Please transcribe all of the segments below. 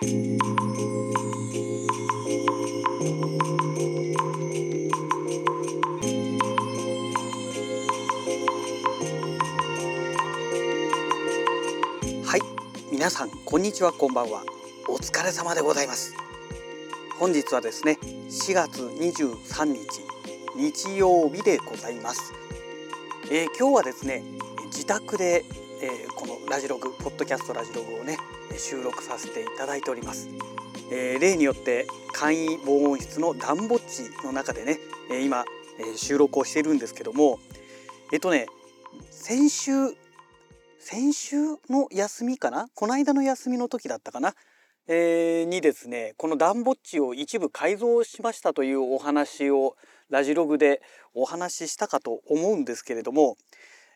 はい皆さんこんにちはこんばんは。お疲れ様でございます。本日はですね4月23日日曜日でございます、えー、今日はですね自宅で、えー、このラジログポッドキャストラジログをね収録させていただいております、えー、例によって簡易防音室の暖房地の中でね今収録をしているんですけどもえっとね先週先週の休みかな？この間の休みの時だったかな、えー、にですねこのダンボッチを一部改造しましたというお話をラジログでお話ししたかと思うんですけれども、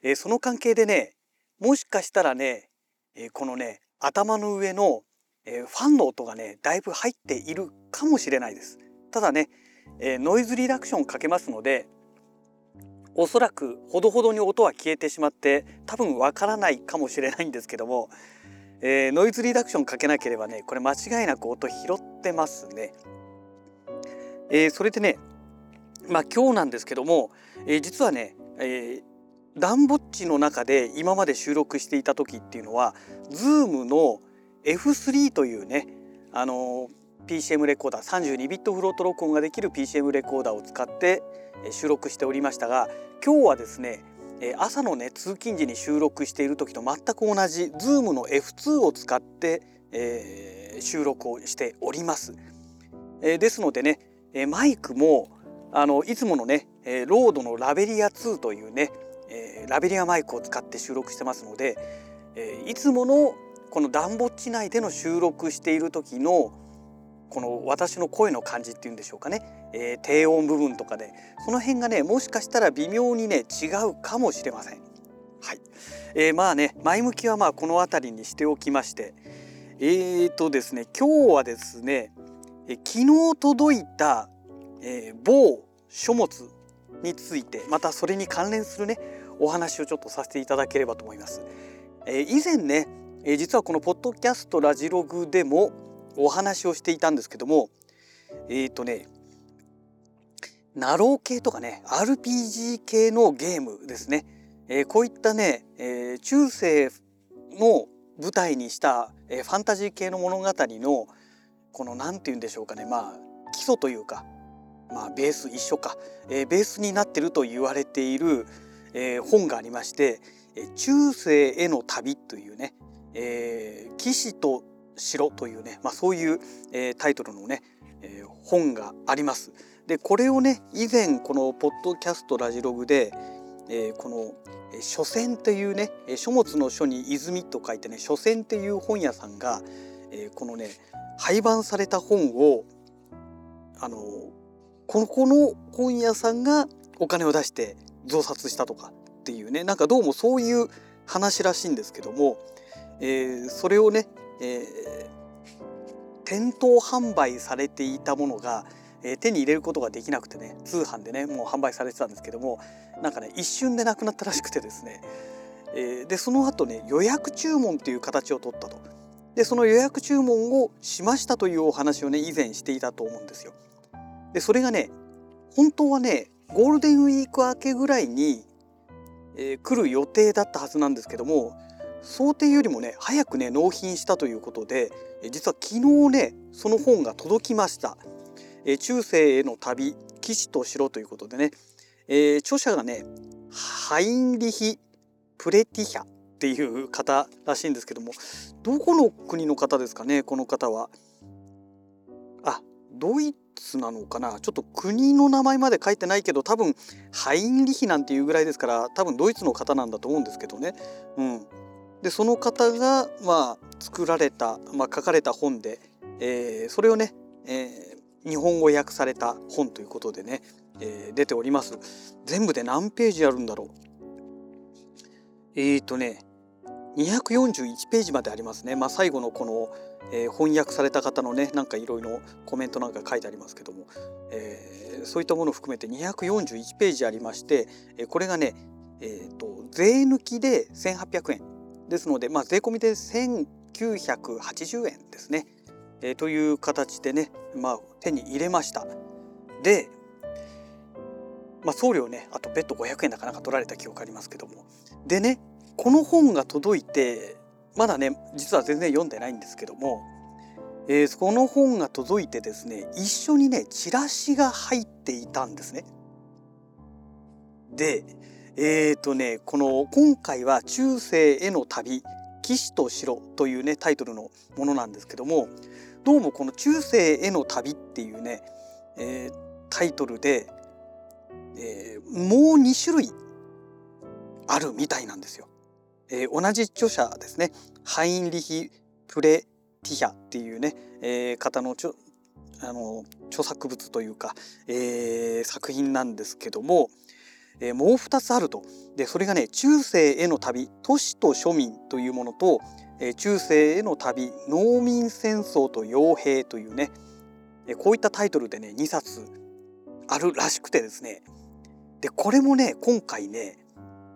えー、その関係でねもしかしたらね、えー、このね頭の上の、えファンの音がねだいぶ入っているかもしれないです。ただね、えノイズリダクションかけますのでおそらくほどほどに音は消えてしまって多分わからないかもしれないんですけども、えー、ノイズリダクションかけなければねこれ間違いなく音拾ってますね。えー、それでねまあ今日なんですけども、えー、実はね、えー、ダンボッチの中で今まで収録していた時っていうのは Zoom の F3 というねあの PCM レコーダー32ビットフロート録音ができる PCM レコーダーを使って収録しておりましたが今日はですね朝のね通勤時に収録している時と全く同じ Zoom の F2 を使って、えー、収録をしております。えー、ですのでねマイクもあのいつものねロードのラベリア2というねえラベリアマイクを使って収録してますのでえいつものこの暖房地内での収録している時のこの私の声の感じっていうんでしょうかね、えー、低音部分とかで。その辺がねもしかしたら微妙にね違うかもしれません。はい、えー、まあね前向きはまあこの辺りにしておきまして。えーとですね今日はですね、え昨日届いた、えー、某書物についてまたそれに関連するねお話をちょっとさせていただければと思います。えー、以前ね、えー、実はこのポッドキャストラジログでもお話をしていたんですけどもえっ、ー、とねナロー系とかね RPG 系のゲームですね、えー、こういったね、えー、中世の舞台にした、えー、ファンタジー系の物語のこの何て言うんでしょうかねまあ基礎というかまあベース一緒か、えー、ベースになってると言われている、えー、本がありまして「中世への旅」というね、えー、騎士と城というね、まあ、そういう、えー、タイトルのね、えー、本があります。でこれをね以前このポッドキャストラジログで、えー、この「書船」というね書物の書に「泉」と書いてね「書船」っていう本屋さんが、えー、このね廃盤された本をあのここの本屋さんがお金を出して増刷したとかっていうねなんかどうもそういう話らしいんですけども、えー、それをねえー、店頭販売されていたものが、えー、手に入れることができなくてね通販でねもう販売されてたんですけどもなんかね一瞬でなくなったらしくてですね、えー、でその後ね予約注文という形を取ったと。でその予約注文をしましたというお話をね以前していたと思うんですよ。でそれがね本当はねゴールデンウィーク明けぐらいに、えー、来る予定だったはずなんですけども想定よりもね早くね納品したということで実は昨日ねその本が届きました。え中世への旅騎士と城ということでね、えー、著者がねハインリヒ・プレティヒャっていう方らしいんですけどもどこの国の方ですかねこの方は。あドイツなのかな？ちょっと国の名前まで書いてないけど多分ハインリヒなんていうぐらいですから多分ドイツの方なんだと思うんですけどね。うん、でその方が、まあ、作られた、まあ、書かれた本で、えー、それをね、えー、日本語訳された本ということでね、えー、出ております。全部で何ページあるんだろう？えっ、ー、とね241ページまでありますね、まあ、最後のこの、えー、翻訳された方のねなんかいろいろコメントなんか書いてありますけども、えー、そういったものを含めて241ページありまして、えー、これがね、えーと税抜きで1800円ですので、まあ、税込みで1980円ですね。えー、という形でね、まあ、手に入れました。で、まあ、送料ねあと別途500円だかなか取られた記憶ありますけども。でねこの本が届いてまだね実は全然読んでないんですけども、えー、この本が届いてですね一緒にねチラシが入っていたんですね。でえっ、ー、とねこの今回は「中世への旅騎士と城」というねタイトルのものなんですけどもどうもこの「中世への旅」っていうね、えー、タイトルで、えー、もう2種類あるみたいなんですよ。えー、同じ著者ですね。ハインリヒ・プレティヒャっていうね、えー、方のちょあの著作物というか、えー、作品なんですけども、えー、もう2つあると。でそれがね「中世への旅都市と庶民」というものと「えー、中世への旅農民戦争と傭兵」というね、えー、こういったタイトルでね2冊あるらしくてですね。でこれもね今回ね、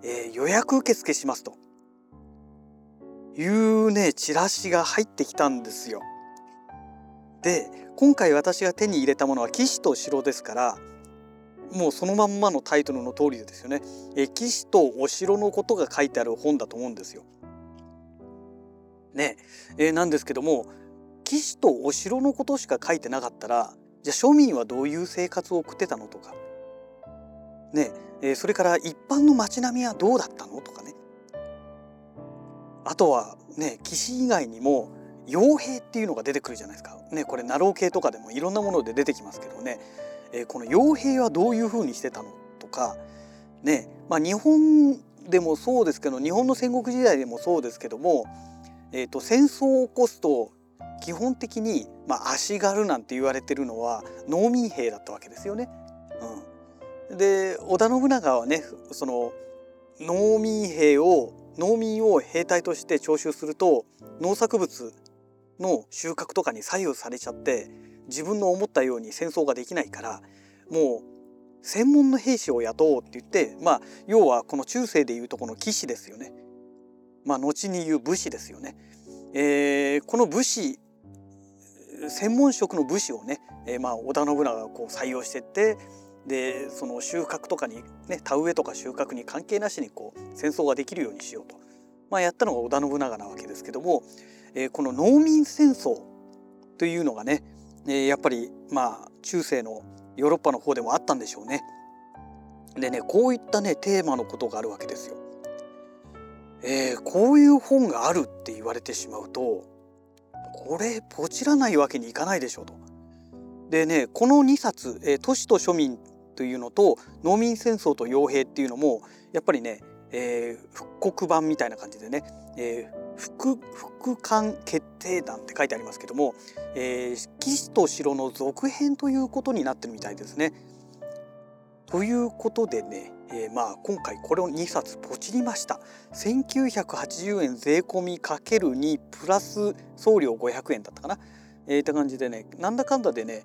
えー、予約受付しますと。いうねチラシが入ってきたんですよ。で今回私が手に入れたものは騎士と城ですからもうそのまんまのタイトルの通りですよね。え騎士とお城のことが書いてある本だと思うんですよ。ねえー、なんですけども騎士とお城のことしか書いてなかったらじゃあ庶民はどういう生活を送ってたのとかねえー、それから一般の街並みはどうだったのとかねあとはね騎士以外にも傭兵っていうのが出てくるじゃないですか。ねこれナロー系とかでもいろんなもので出てきますけどね、えー、この傭兵はどういうふうにしてたのとかねまあ日本でもそうですけど日本の戦国時代でもそうですけども、えーと、戦争を起こすと基本的に、まあ、足軽なんて言われてるのは農民兵だったわけですよね。うん、で織田信長はねその農民兵を農民を兵隊として徴収すると農作物の収穫とかに左右されちゃって自分の思ったように戦争ができないからもう専門の兵士を雇おうって言ってまあ要はこの中世でいうとこの騎士ですよね。まあ後に言う武士ですよね。えー、この武士専門職の武士をね、えー、まあ織田信長がこう採用してってでその収穫とかにね田植えとか収穫に関係なしにこう戦争ができるようにしようと、まあ、やったのが織田信長なわけですけども、えー、この農民戦争というのがね、えー、やっぱりまあ中世のヨーロッパの方でもあったんでしょうね。でねこういったねテーマのことがあるわけですよ。えー、こういう本があるって言われてしまうとこれポチらないわけにいかないでしょうと。でねこの2冊「えー、都市と庶民」というのと農民戦争と傭兵っていうのもやっぱりね、えー、復刻版みたいな感じでね、えー、副副官決定団って書いてありますけども、えー、騎士と城の続編ということになってるみたいですね。ということでね、えー、まあ今回これを2冊ポチりました1980円税込み ×2 プラス送料500円だったかなえー、って感じでねなんだかんだでね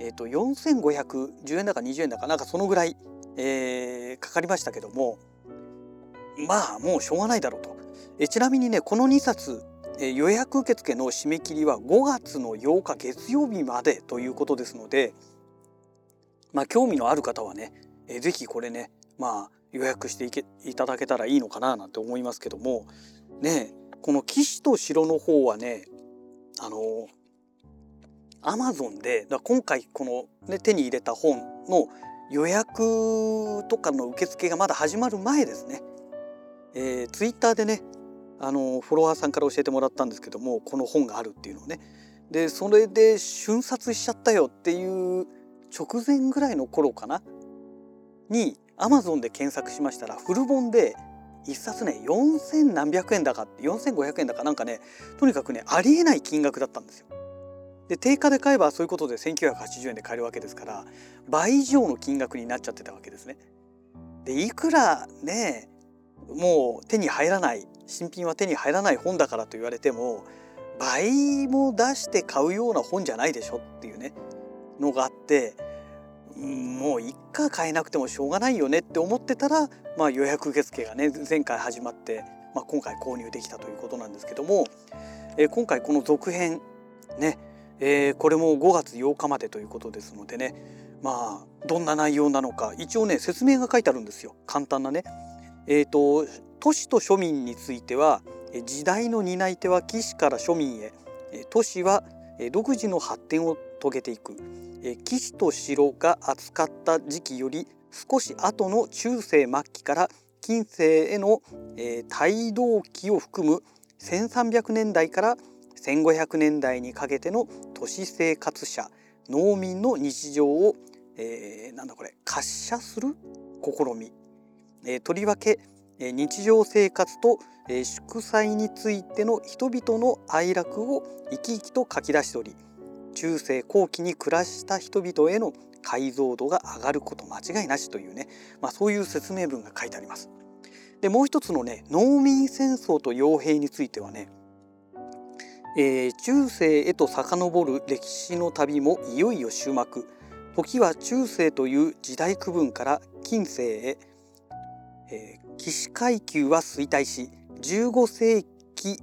えーと、4510円だか20円だかなんかそのぐらい、えー、かかりましたけどもまあもうしょうがないだろうと。えちなみにねこの2冊、え、予約受付の締め切りは5月の8日月曜日までということですのでまあ興味のある方はね、えー、ぜひこれねまあ予約していけいただけたらいいのかななんて思いますけどもねこの騎士と城の方はねあのアマゾンでだ今回この、ね、手に入れた本の予約とかの受付がまだ始まる前ですね、えー、ツイッターでねあのフォロワーさんから教えてもらったんですけどもこの本があるっていうのをね。でそれで瞬殺しちゃったよっていう直前ぐらいの頃かな？にアマゾンで検索しましたらフル本で1冊ね4,000何百円だかって4,500円だかなんかねとにかくねありえない金額だったんですよ。で定価で買えばそういうことで1980円で買えるわけですから倍以上の金額になっちゃってたわけですね。でいくらねもう手に入らない新品は手に入らない本だからと言われても倍も出して買うような本じゃないでしょっていうねのがあってもう一回買えなくてもしょうがないよねって思ってたら、まあ、予約受付がね前回始まって、まあ、今回購入できたということなんですけども、え今回この続編ねえー、これも5月8日までということですのでね。まあどんな内容なのか。一応ね説明が書いてあるんですよ。簡単なね。えーと、都市と庶民については時代の担い手は騎士から庶民へ。都市は独自の発展を遂げていく。騎士と城が扱った時期より少し後の中世末期から近世への帯同期を含む1300年代から1500年代にかけての都市生活者農民の日常を、えー、なんだこれ滑車する試み、えー、とりわけ日常生活と祝祭についての人々の哀楽を生き生きと書き出しており中世後期に暮らした人々への解像度が上がること間違いなしというね、まあ、そういう説明文が書いてあります。でもう一つのね農民戦争と傭兵についてはね、えー、中世へと遡る歴史の旅もいよいよ終幕。時は中世という時代区分から近世へ、えー、騎士階級は衰退し15世紀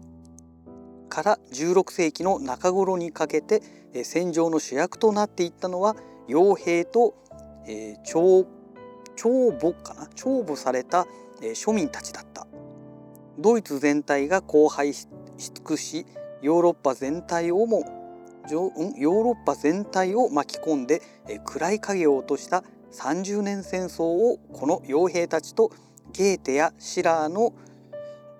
から16世紀の中頃にかけて戦場の主役となっていったのは傭兵と、えー、徴徴募かな？徴募された、えー、庶民たちだった。ドイツ全体が荒廃し尽くしヨーロッパ全体をもヨーロッパ全体を巻き込んで、暗い影を落とした30年戦争をこの傭兵たちとゲーテやシラーの、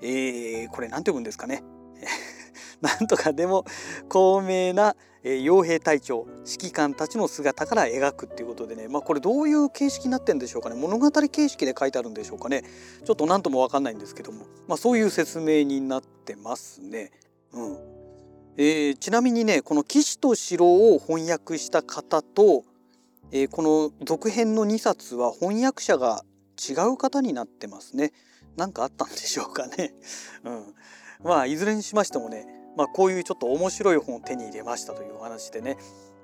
えー、これ何て読むんですかね。なんとかでも高名な傭兵隊長指揮官たちの姿から描くっていうことでね、まあ、これどういう形式になってんでしょうかね。物語形式で書いてあるんでしょうかね。ちょっと何とも分かんないんですけども、まあ、そういう説明になってますね。うんえー、ちなみにねこの「騎士と城」を翻訳した方と、えー、この続編の2冊は翻訳者が違う方になってますね。何かあったんでしょうかね。うん、まあいずれにしましてもねまあ、こういうちょっと面白い本を手に入れましたというお話でね、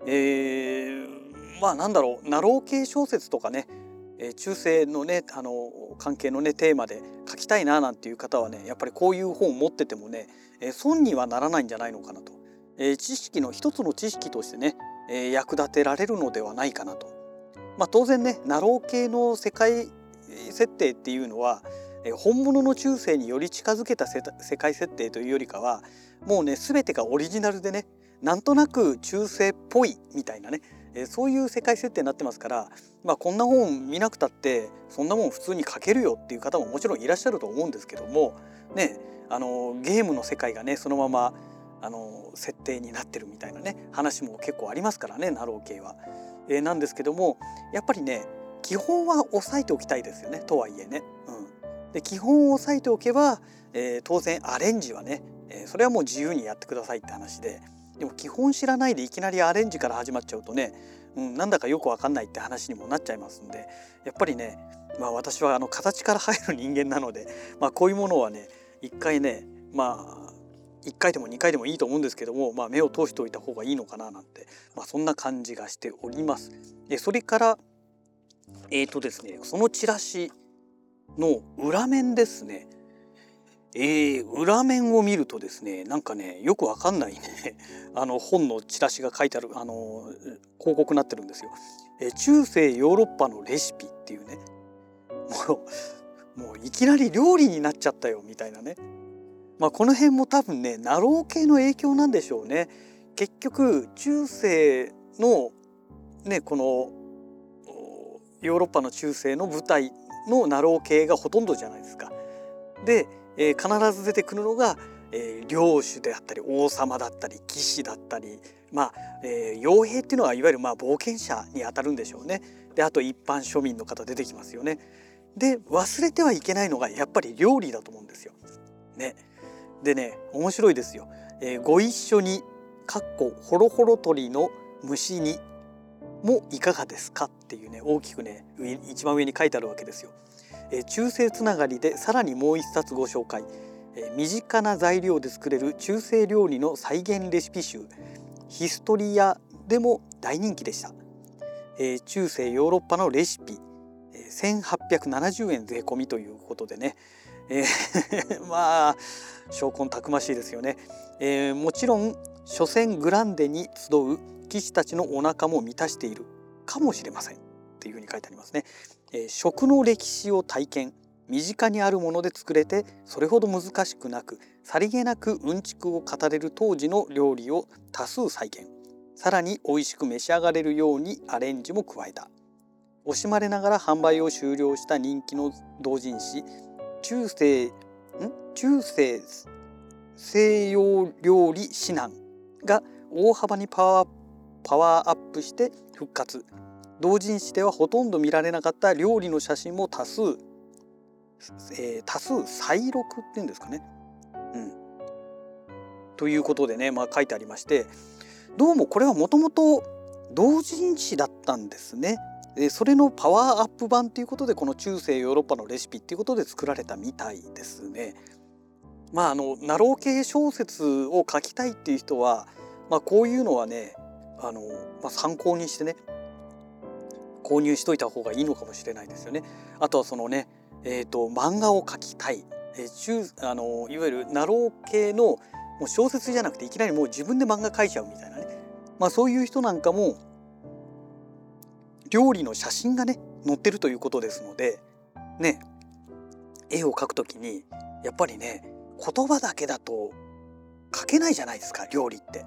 えー、まあなんだろうナロー系小説とかね中世のねあの関係のねテーマで書きたいななんていう方はねやっぱりこういう本を持っててもねえ損にはならないんじゃないのかなと、え、知識の一つの知識としてね、え、役立てられるのではないかなと。まあ、当然ねナロー系の世界設定っていうのは本物の中世により近づけた世界設定というよりかはもうね全てがオリジナルでねなんとなく中世っぽいみたいなね、えそういう世界設定になってますから、まあ、こんな本見なくたってそんなもん普通に書けるよっていう方ももちろんいらっしゃると思うんですけどもねあのゲームの世界がねそのままあの設定になってるみたいなね話も結構ありますからねナロー系は。えー、なんですけどもやっぱりね基本は押さえておきたいですよねとはいえね。うん、で基本を押さえておけば、えー、当然アレンジはねえー、それはもう自由にやってくださいって話ででも基本知らないでいきなりアレンジから始まっちゃうとね、うん、なんだかよく分かんないって話にもなっちゃいますんでやっぱりね、まあ、私はあの形から入る人間なので、まあ、こういうものはね一回ねまあ1回でも2回でもいいと思うんですけども、まあ、目を通しておいた方がいいのかななんて、まあ、そんな感じがしております。でそれからえーとですねそのチラシの裏面ですねえー、裏面を見るとですねなんかねよくわかんないね あの本のチラシが書いてあるあの広告になってるんですよ。えー、中世ヨーロッパのレシピっていうねもうもういきなり料理になっちゃったよみたいなね。まあ、この辺も多分ねなろう系の影響なんでしょうね。結局中世のねこのヨーロッパの中世の舞台のなろう系がほとんどじゃないですか。でえー、必ず出てくるのが、えー、領主であったり王様だったり騎士だったりまあ、えー、傭兵っていうのはいわゆるまあ冒険者にあたるんでしょうね。であと一般庶民の方出てきますよね。で忘れてはいけないのがやっぱり料理だと思うんですよ。ね。でね面白いですよ。えー、ご一緒にかっこホロホロ鳥の虫にもいかがですかっていうね大きくね一番上に書いてあるわけですよ。え中世つながりでさらにもう一冊ご紹介、え身近な材料で作れる中世料理の再現レシピ集。ヒストリアでも大人気でした、え中世ヨーロッパのレシピ、え1870円税込みということでね、えー まあ証拠たくましいですよね、えー、もちろん所詮グランデに集う騎士たちのお腹も満たしているかもしれません。っていうふうに書いてありますね、えー、食の歴史を体験。身近にあるもので作れてそれほど難しくなくさりげなくうんちくを語れる当時の料理を多数再現。さらに美味しく召し上がれるようにアレンジも加えた。惜しまれながら販売を終了した人気の同人誌中世ん？中世西洋料理指南が大幅にパワーアップして復活。同人誌ではほとんど見られなかった料理の写真も多数、えー、多数再録っていうんですかね。うん、ということでね、まあ、書いてありましてどうもこれはもともと同人誌だったんですね。それのパワーアップ版ということでこの中世ヨーロッパのレシピっていうことで作られたみたいですね。まああのなろう系小説を書きたいっていう人は、まあ、こういうのはねあの、まあ、参考にしてね購入しといた方がいいのかもしれないですよね。あとはそのね、えーと、漫画を描きたい、えー、中あのいわゆるなろう系のもう小説じゃなくていきなりもう自分で漫画描いちゃうみたいなね、まあ、そういう人なんかも料理の写真がね載ってるということですのでね絵を描くときにやっぱりね言葉だけだと描けないじゃないですか料理って。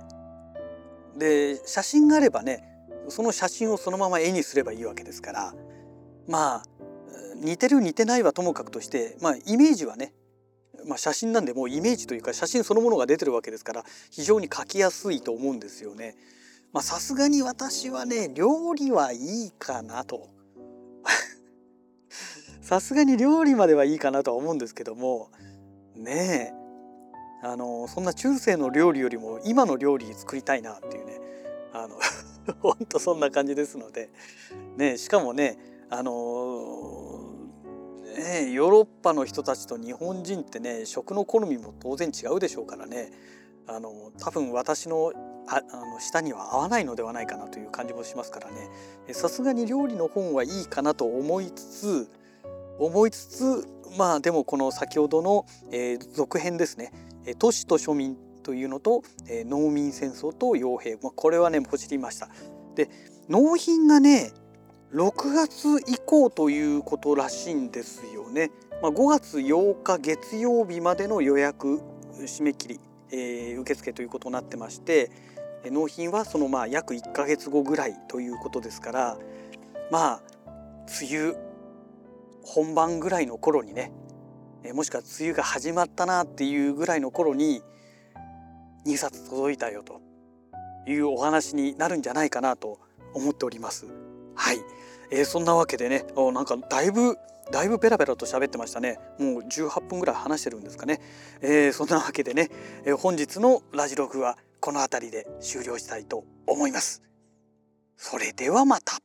で写真があればねその写真をそのまま絵にすればいいわけですからまあ似てる似てないはともかくとして、まあ、イメージはね、まあ、写真なんでもうイメージというか写真そのものが出てるわけですから非常に描きやすいと思うんですよね。さすがに私はね料理はいいかなと さすがに料理まではいいかなとは思うんですけどもねえあのそんな中世の料理よりも今の料理作りたいなっていうねあの ほんとそんな感じですのでねしかもねあのねヨーロッパの人たちと日本人ってね食の好みも当然違うでしょうからね。あの多分私のああの舌には合わないのではないかなという感じもしますからね。さすがに料理の本はいいかなと思いつつ思いつつまあでもこの先ほどの、えー、続編ですね「都市と庶民」というのと、えー、農民戦争と傭兵、まあ、これはねポチりました。で納品がね6月以降ということらしいんですよね。まあ、5月8日月曜日までの予約締め切り、えー、受付ということになってまして納品はそのまあ約1ヶ月後ぐらいということですからまあ梅雨本番ぐらいの頃にねもしくは梅雨が始まったなっていうぐらいの頃に2冊届いたよというお話になるんじゃないかなと思っております。はい、えー、そんなわけでねなんかだいぶだいぶペラペラと喋ってましたねもう18分ぐらい話してるんですかね、えー、そんなわけでね、えー、本日のラジログはこの辺りで終了したいと思います。それではまた。